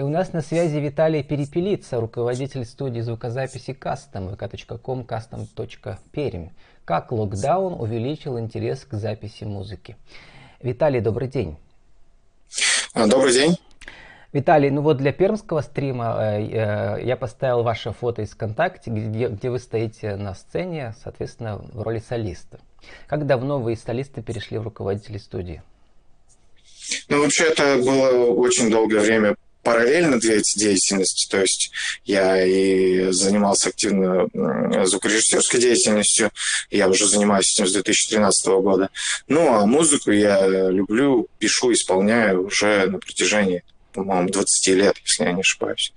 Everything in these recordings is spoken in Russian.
И у нас на связи Виталий Перепелица, руководитель студии звукозаписи Custom, vk.com, custom.perm. Как локдаун увеличил интерес к записи музыки? Виталий, добрый день. А, добрый день. Виталий, ну вот для пермского стрима э, э, я поставил ваше фото из ВКонтакте, где, где вы стоите на сцене, соответственно, в роли солиста. Как давно вы из солиста перешли в руководители студии? Ну, вообще, это было очень долгое время параллельно две эти деятельности. То есть я и занимался активно звукорежиссерской деятельностью, я уже занимаюсь этим с 2013 года. Ну, а музыку я люблю, пишу, исполняю уже на протяжении по-моему, 20 лет, если я не ошибаюсь.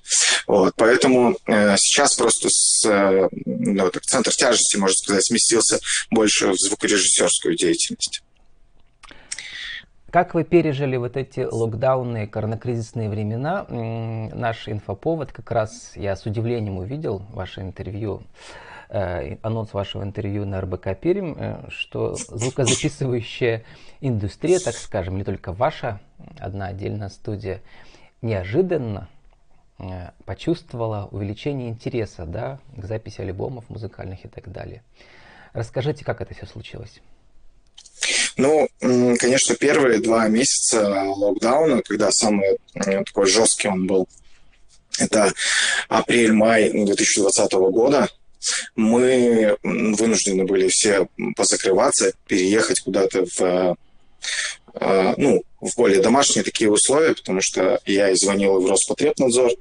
Вот, поэтому э, сейчас просто с, э, ну, так, центр тяжести, можно сказать, сместился больше в звукорежиссерскую деятельность. Как вы пережили вот эти локдауны, коронакризисные времена? Наш инфоповод, как раз я с удивлением увидел ваше интервью, э, анонс вашего интервью на РБК Пермь, э, что звукозаписывающая индустрия, так скажем, не только ваша, одна отдельная студия, неожиданно э, почувствовала увеличение интереса да, к записи альбомов музыкальных и так далее. Расскажите, как это все случилось? Ну, конечно, первые два месяца локдауна, когда самый такой жесткий он был, это апрель-май 2020 года, мы вынуждены были все позакрываться, переехать куда-то в э, ну, в более домашние такие условия, потому что я и звонил в Роспотребнадзор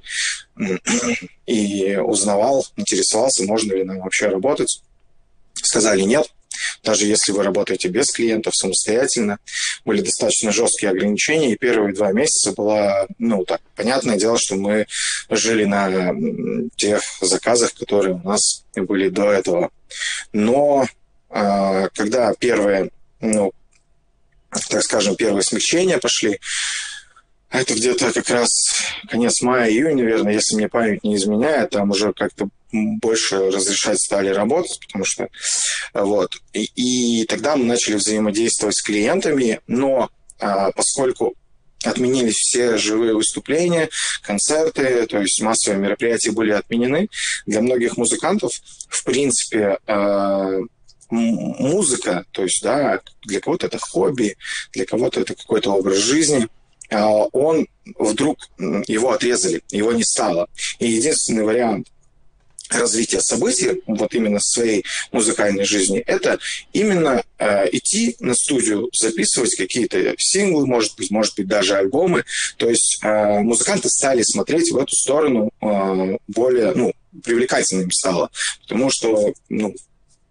и узнавал, интересовался, можно ли нам вообще работать. Сказали нет, даже если вы работаете без клиентов, самостоятельно, были достаточно жесткие ограничения, и первые два месяца было, ну, так, понятное дело, что мы жили на тех заказах, которые у нас были до этого. Но э, когда первые, ну, так скажем, первые смягчения пошли, это где-то как раз конец мая-июня, наверное, если мне память не изменяет, там уже как-то больше разрешать стали работать, потому что вот. И, и тогда мы начали взаимодействовать с клиентами, но а, поскольку отменились все живые выступления, концерты, то есть массовые мероприятия были отменены, для многих музыкантов, в принципе, э, музыка, то есть, да, для кого-то это хобби, для кого-то это какой-то образ жизни, он вдруг его отрезали, его не стало. И единственный вариант развития событий, вот именно своей музыкальной жизни, это именно э, идти на студию, записывать какие-то синглы, может быть, может быть, даже альбомы. То есть э, музыканты стали смотреть в эту сторону э, более, ну, привлекательным стало, потому что, ну,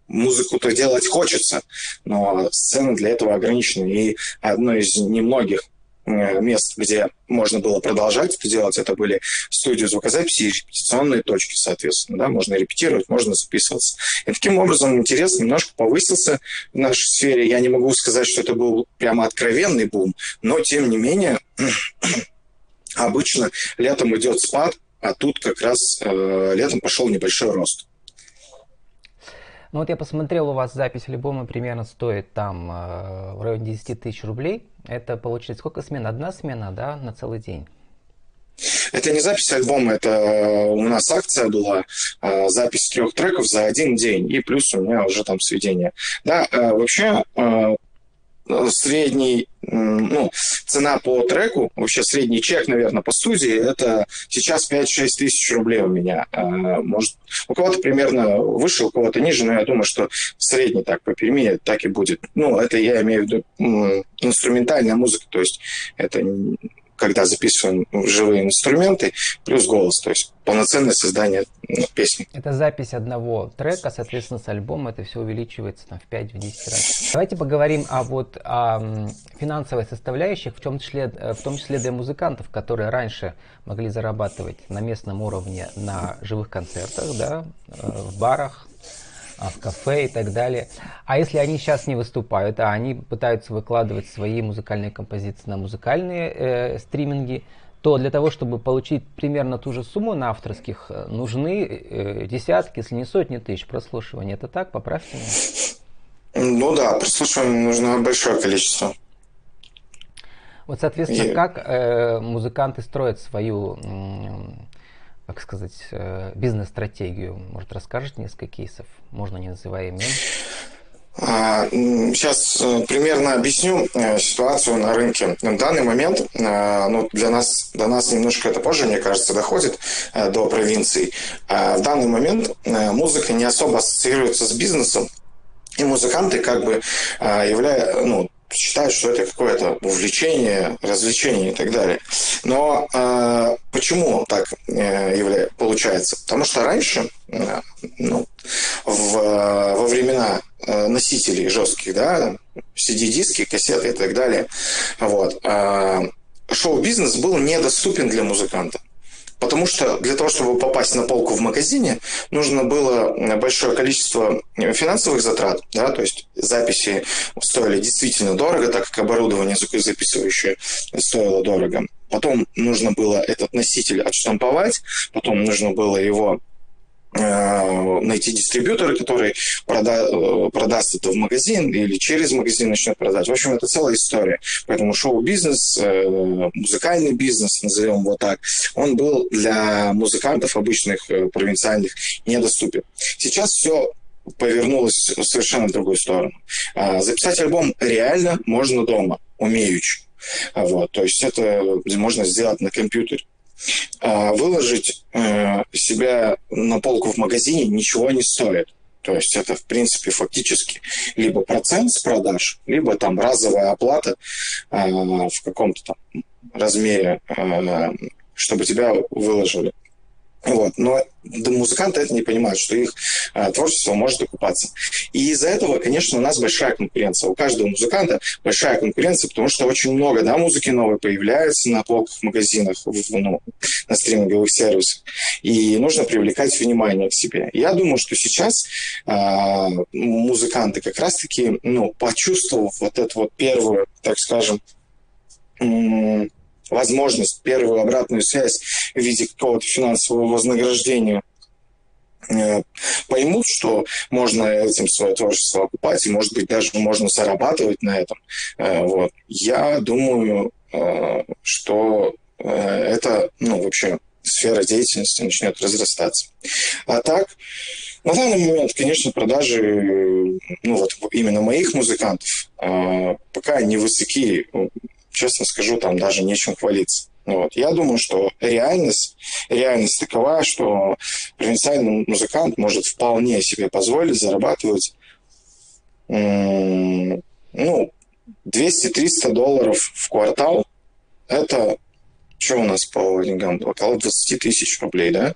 музыку-то делать хочется, но сцена для этого ограничена. И одно из немногих мест, где можно было продолжать это делать, это были студии звукозаписи и репетиционные точки, соответственно. Да? Можно репетировать, можно записываться. И таким образом интерес немножко повысился в нашей сфере. Я не могу сказать, что это был прямо откровенный бум, но тем не менее обычно летом идет спад, а тут как раз э, летом пошел небольшой рост. Ну вот я посмотрел, у вас запись альбома примерно стоит там э, в районе 10 тысяч рублей. Это получается сколько смен? Одна смена, да, на целый день? Это не запись альбома, это э, у нас акция была, э, запись трех треков за один день, и плюс у меня уже там сведения. Да, э, вообще средний, ну, цена по треку, вообще средний чек, наверное, по студии, это сейчас 5-6 тысяч рублей у меня. А, может, у кого-то примерно выше, у кого-то ниже, но я думаю, что средний так по Перми так и будет. Ну, это я имею в виду инструментальная музыка, то есть это когда записываем живые инструменты, плюс голос, то есть полноценное создание ну, песни. Это запись одного трека, соответственно, с альбома это все увеличивается там, в 5-10 раз. Давайте поговорим о, вот, о финансовой составляющих, в том, числе, э, в том числе для музыкантов, которые раньше могли зарабатывать на местном уровне на живых концертах, да, э, в барах, в кафе и так далее. А если они сейчас не выступают, а они пытаются выкладывать свои музыкальные композиции на музыкальные э, стриминги, то для того, чтобы получить примерно ту же сумму на авторских, э, нужны э, десятки, если не сотни тысяч прослушиваний. Это так? Поправьте меня. Ну да, прослушиваний нужно большое количество. Вот, соответственно, и... как э, музыканты строят свою, как сказать, э, бизнес-стратегию? Может, расскажете несколько кейсов? Можно не называя имен. Сейчас э, примерно объясню э, ситуацию на рынке. В данный момент, ну, для нас, до нас немножко это позже, мне кажется, доходит до провинций. В данный момент музыка не особо ассоциируется с бизнесом, и музыканты как бы являются, ну, считают, что это какое-то увлечение, развлечение и так далее. Но э, почему так э, явля... получается? Потому что раньше, э, ну, в, во времена э, носителей жестких, да, CD-диски, кассеты и так далее, вот, э, шоу-бизнес был недоступен для музыканта. Потому что для того, чтобы попасть на полку в магазине, нужно было большое количество финансовых затрат. Да? То есть записи стоили действительно дорого, так как оборудование звукозаписывающее стоило дорого. Потом нужно было этот носитель отштамповать, потом нужно было его Э, найти дистрибьютора, который прода э, продаст это в магазин или через магазин начнет продать. В общем, это целая история. Поэтому шоу-бизнес, э, музыкальный бизнес, назовем его так, он был для музыкантов обычных провинциальных недоступен. Сейчас все повернулось в совершенно другую сторону. Записать альбом реально можно дома, умеючи. Вот, то есть это можно сделать на компьютере. А, выложить э, себя на полку в магазине ничего не стоит. То есть это, в принципе, фактически либо процент с продаж, либо там разовая оплата э, в каком-то там размере, э, чтобы тебя выложили. Вот. Но музыканты это не понимают, что их а, творчество может окупаться. И из-за этого, конечно, у нас большая конкуренция. У каждого музыканта большая конкуренция, потому что очень много да, музыки новой появляется на полках, в магазинах, в, ну, на стриминговых сервисах. И нужно привлекать внимание к себе. Я думаю, что сейчас а, музыканты как раз-таки, ну, почувствовав вот эту вот первую, так скажем, возможность, первую обратную связь в виде какого-то финансового вознаграждения э, поймут, что можно этим свое творчество окупать, и, может быть, даже можно зарабатывать на этом. Э, вот. Я думаю, э, что это, ну, вообще, сфера деятельности начнет разрастаться. А так, на данный момент, конечно, продажи, ну вот именно моих музыкантов, пока не высоки честно скажу, там даже нечем хвалиться. Вот. Я думаю, что реальность, реальность такова, что провинциальный музыкант может вполне себе позволить зарабатывать ну, 200-300 долларов в квартал. Это что у нас по деньгам? Около 20 тысяч рублей, да?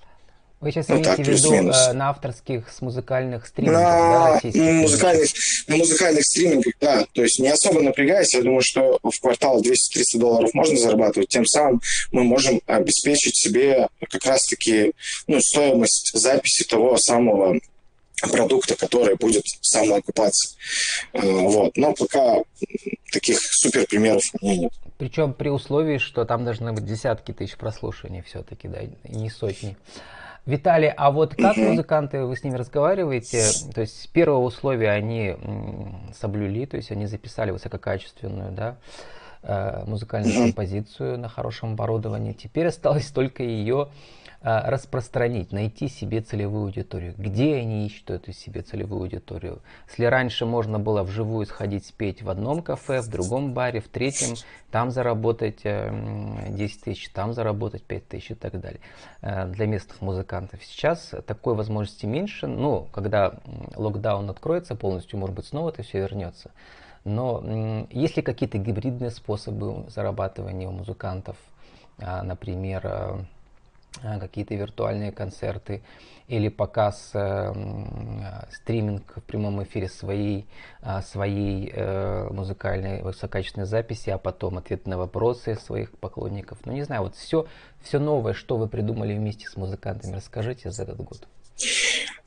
Вы сейчас ну, имеете в виду э, на авторских с музыкальных стримингах, на, да, музыкальных, на музыкальных стримингах, да. То есть не особо напрягаясь, я думаю, что в квартал 200-300 долларов можно зарабатывать. Тем самым мы можем обеспечить себе как раз-таки ну, стоимость записи того самого продукта, который будет самоокупаться. Э, вот. Но пока таких супер примеров у меня нет. Причем при условии, что там должны быть десятки тысяч прослушиваний все-таки, да, не сотни. Виталий, а вот как музыканты, вы с ними разговариваете? То есть первое условие они соблюли, то есть они записали высококачественную, да, э, музыкальную композицию на хорошем оборудовании. Теперь осталось только ее распространить, найти себе целевую аудиторию. Где они ищут эту себе целевую аудиторию? Если раньше можно было вживую сходить спеть в одном кафе, в другом баре, в третьем, там заработать 10 э, тысяч, там заработать 5 тысяч и так далее. Э, для местных музыкантов сейчас такой возможности меньше. Ну, когда локдаун откроется полностью, может быть, снова это все вернется. Но есть ли какие-то гибридные способы зарабатывания у музыкантов? А, например, Э, какие-то виртуальные концерты или показ, э, стриминг в прямом эфире своей, э, своей э, музыкальной высококачественной записи, а потом ответ на вопросы своих поклонников. Ну, не знаю, вот все, все новое, что вы придумали вместе с музыкантами, расскажите за этот год.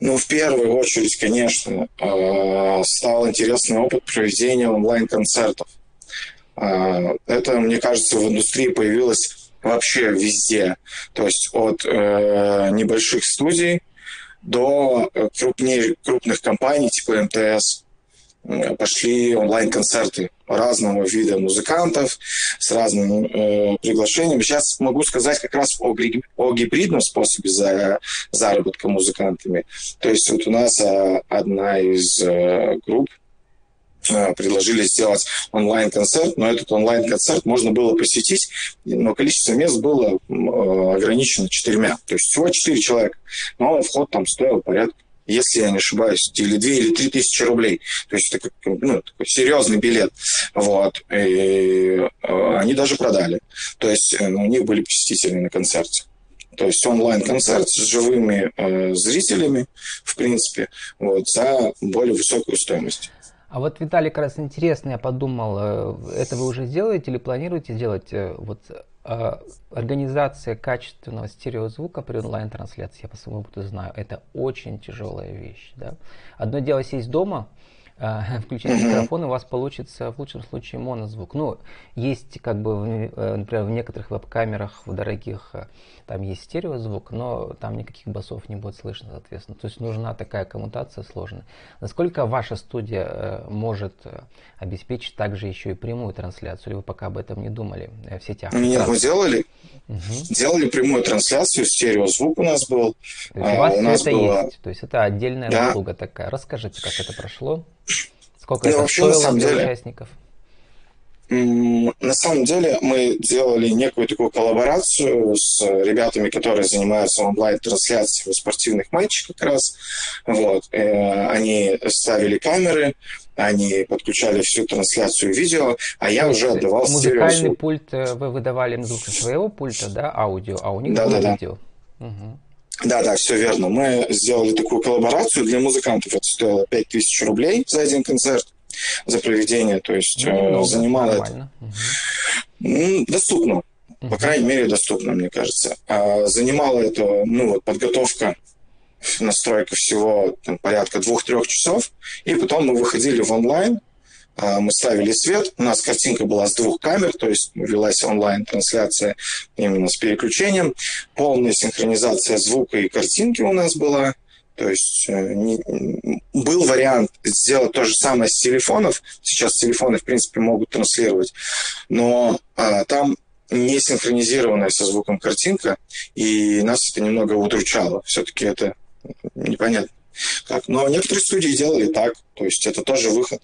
Ну, в первую очередь, конечно, э, стал интересный опыт проведения онлайн-концертов. Э, это, мне кажется, в индустрии появилось вообще везде. То есть от э, небольших студий до крупнее, крупных компаний типа МТС пошли онлайн-концерты разного вида музыкантов с разным э, приглашением. Сейчас могу сказать как раз о, о гибридном способе за, заработка музыкантами. То есть вот у нас э, одна из э, групп Э, предложили сделать онлайн-концерт, но этот онлайн-концерт можно было посетить, но количество мест было э, ограничено четырьмя. То есть всего четыре человека. Но вход там стоил порядка если я не ошибаюсь, или 2 или 3 тысячи рублей. То есть это ну, такой серьезный билет. Вот. И э, они даже продали. То есть э, у них были посетители на концерте. То есть онлайн-концерт с живыми э, зрителями, в принципе, вот, за более высокую стоимость. А вот, Виталий, как раз интересно, я подумал, э, это вы уже сделаете или планируете сделать? Э, вот э, организация качественного стереозвука при онлайн-трансляции, я по своему опыту знаю, это очень тяжелая вещь. Да? Одно дело сесть дома, включить микрофон, у вас получится в лучшем случае монозвук. Ну, есть как бы, например, в некоторых веб-камерах, в дорогих там есть стереозвук, но там никаких басов не будет слышно, соответственно. То есть нужна такая коммутация сложная. Насколько ваша студия э, может э, обеспечить также еще и прямую трансляцию, или вы пока об этом не думали э, в сетях? Нет, мы делали. Угу. Делали прямую трансляцию, стереозвук у нас был. То есть у вас а, у нас это было... есть, то есть это отдельная да. услуга такая. Расскажите, как это прошло? Сколько ну, это вообще, стоило на самом деле, участников? На самом деле мы делали некую такую коллаборацию с ребятами, которые занимаются онлайн-трансляцией спортивных матчей как раз. Вот. Э, они ставили камеры, они подключали всю трансляцию видео, а я уже отдавал Музыкальный стереозвук. пульт э, вы выдавали им звук своего пульта, да, аудио, а у них да, было да, видео. Да. Угу. Да, да, все верно. Мы сделали такую коллаборацию для музыкантов. Это стоило 5000 рублей за один концерт за проведение, то есть ну, много, занимало это. Угу. Доступно, угу. по крайней мере, доступно, мне кажется. А занимало это, ну, вот, подготовка настройка всего там, порядка двух-трех часов, и потом мы выходили в онлайн, мы ставили свет, у нас картинка была с двух камер, то есть велась онлайн-трансляция именно с переключением, полная синхронизация звука и картинки у нас была, то есть э, не, был вариант сделать то же самое с телефонов. Сейчас телефоны, в принципе, могут транслировать. Но а, там не синхронизированная со звуком картинка, и нас это немного удручало. Все-таки это непонятно как. Но некоторые студии делали так, то есть это тоже выход.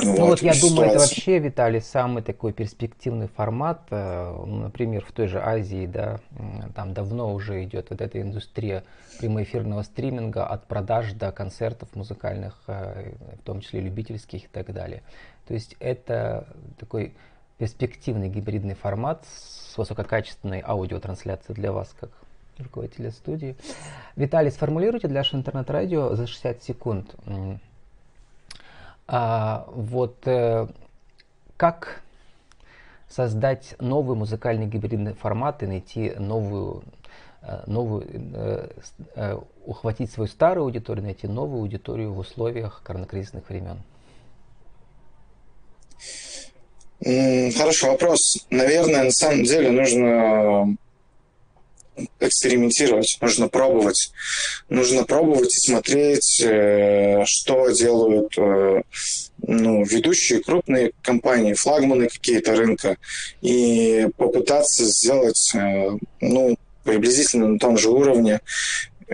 Ну вот, вот я думаю, это вообще, Виталий, самый такой перспективный формат. Э, ну, например, в той же Азии, да, там давно уже идет вот эта индустрия прямоэфирного стриминга от продаж до концертов музыкальных, э, в том числе любительских и так далее. То есть это такой перспективный гибридный формат с высококачественной аудиотрансляцией для вас, как руководителя студии. Виталий, сформулируйте для интернет-радио за 60 секунд а, вот э, как создать новый музыкальный гибридный формат и найти новую, э, новую э, э, ухватить свою старую аудиторию, найти новую аудиторию в условиях коронакризисных времен? Хороший вопрос. Наверное, на самом деле нужно экспериментировать, нужно пробовать. Нужно пробовать и смотреть, э, что делают э, ну, ведущие крупные компании, флагманы какие-то рынка, и попытаться сделать э, ну, приблизительно на том же уровне,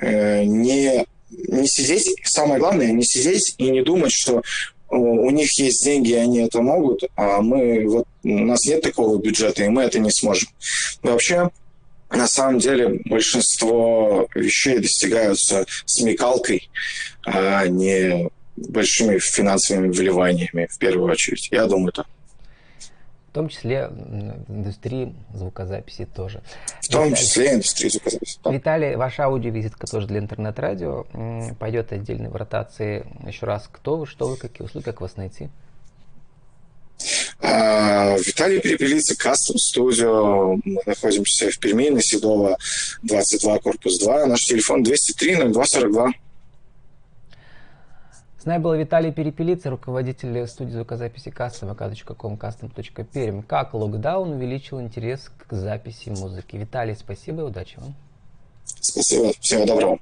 не, не сидеть, самое главное, не сидеть и не думать, что у них есть деньги, и они это могут, а мы вот у нас нет такого бюджета, и мы это не сможем. Вообще, на самом деле большинство вещей достигаются смекалкой, а не большими финансовыми вливаниями в первую очередь. Я думаю так. В том числе в индустрии звукозаписи тоже. В том числе индустрии звукозаписи. Да. Виталий, ваша аудиовизитка тоже для интернет-радио пойдет отдельно в ротации. Еще раз, кто вы, что вы, какие услуги, как вас найти? А, Виталий Перепелица, Custom Studio. Мы находимся в Перми, на Седова, 22, корпус 2. Наш телефон 203 0242. С нами был Виталий Перепелица, руководитель студии звукозаписи Custom, vk.com, custom.perm. Как локдаун увеличил интерес к записи музыки? Виталий, спасибо и удачи вам. Спасибо. Всего доброго.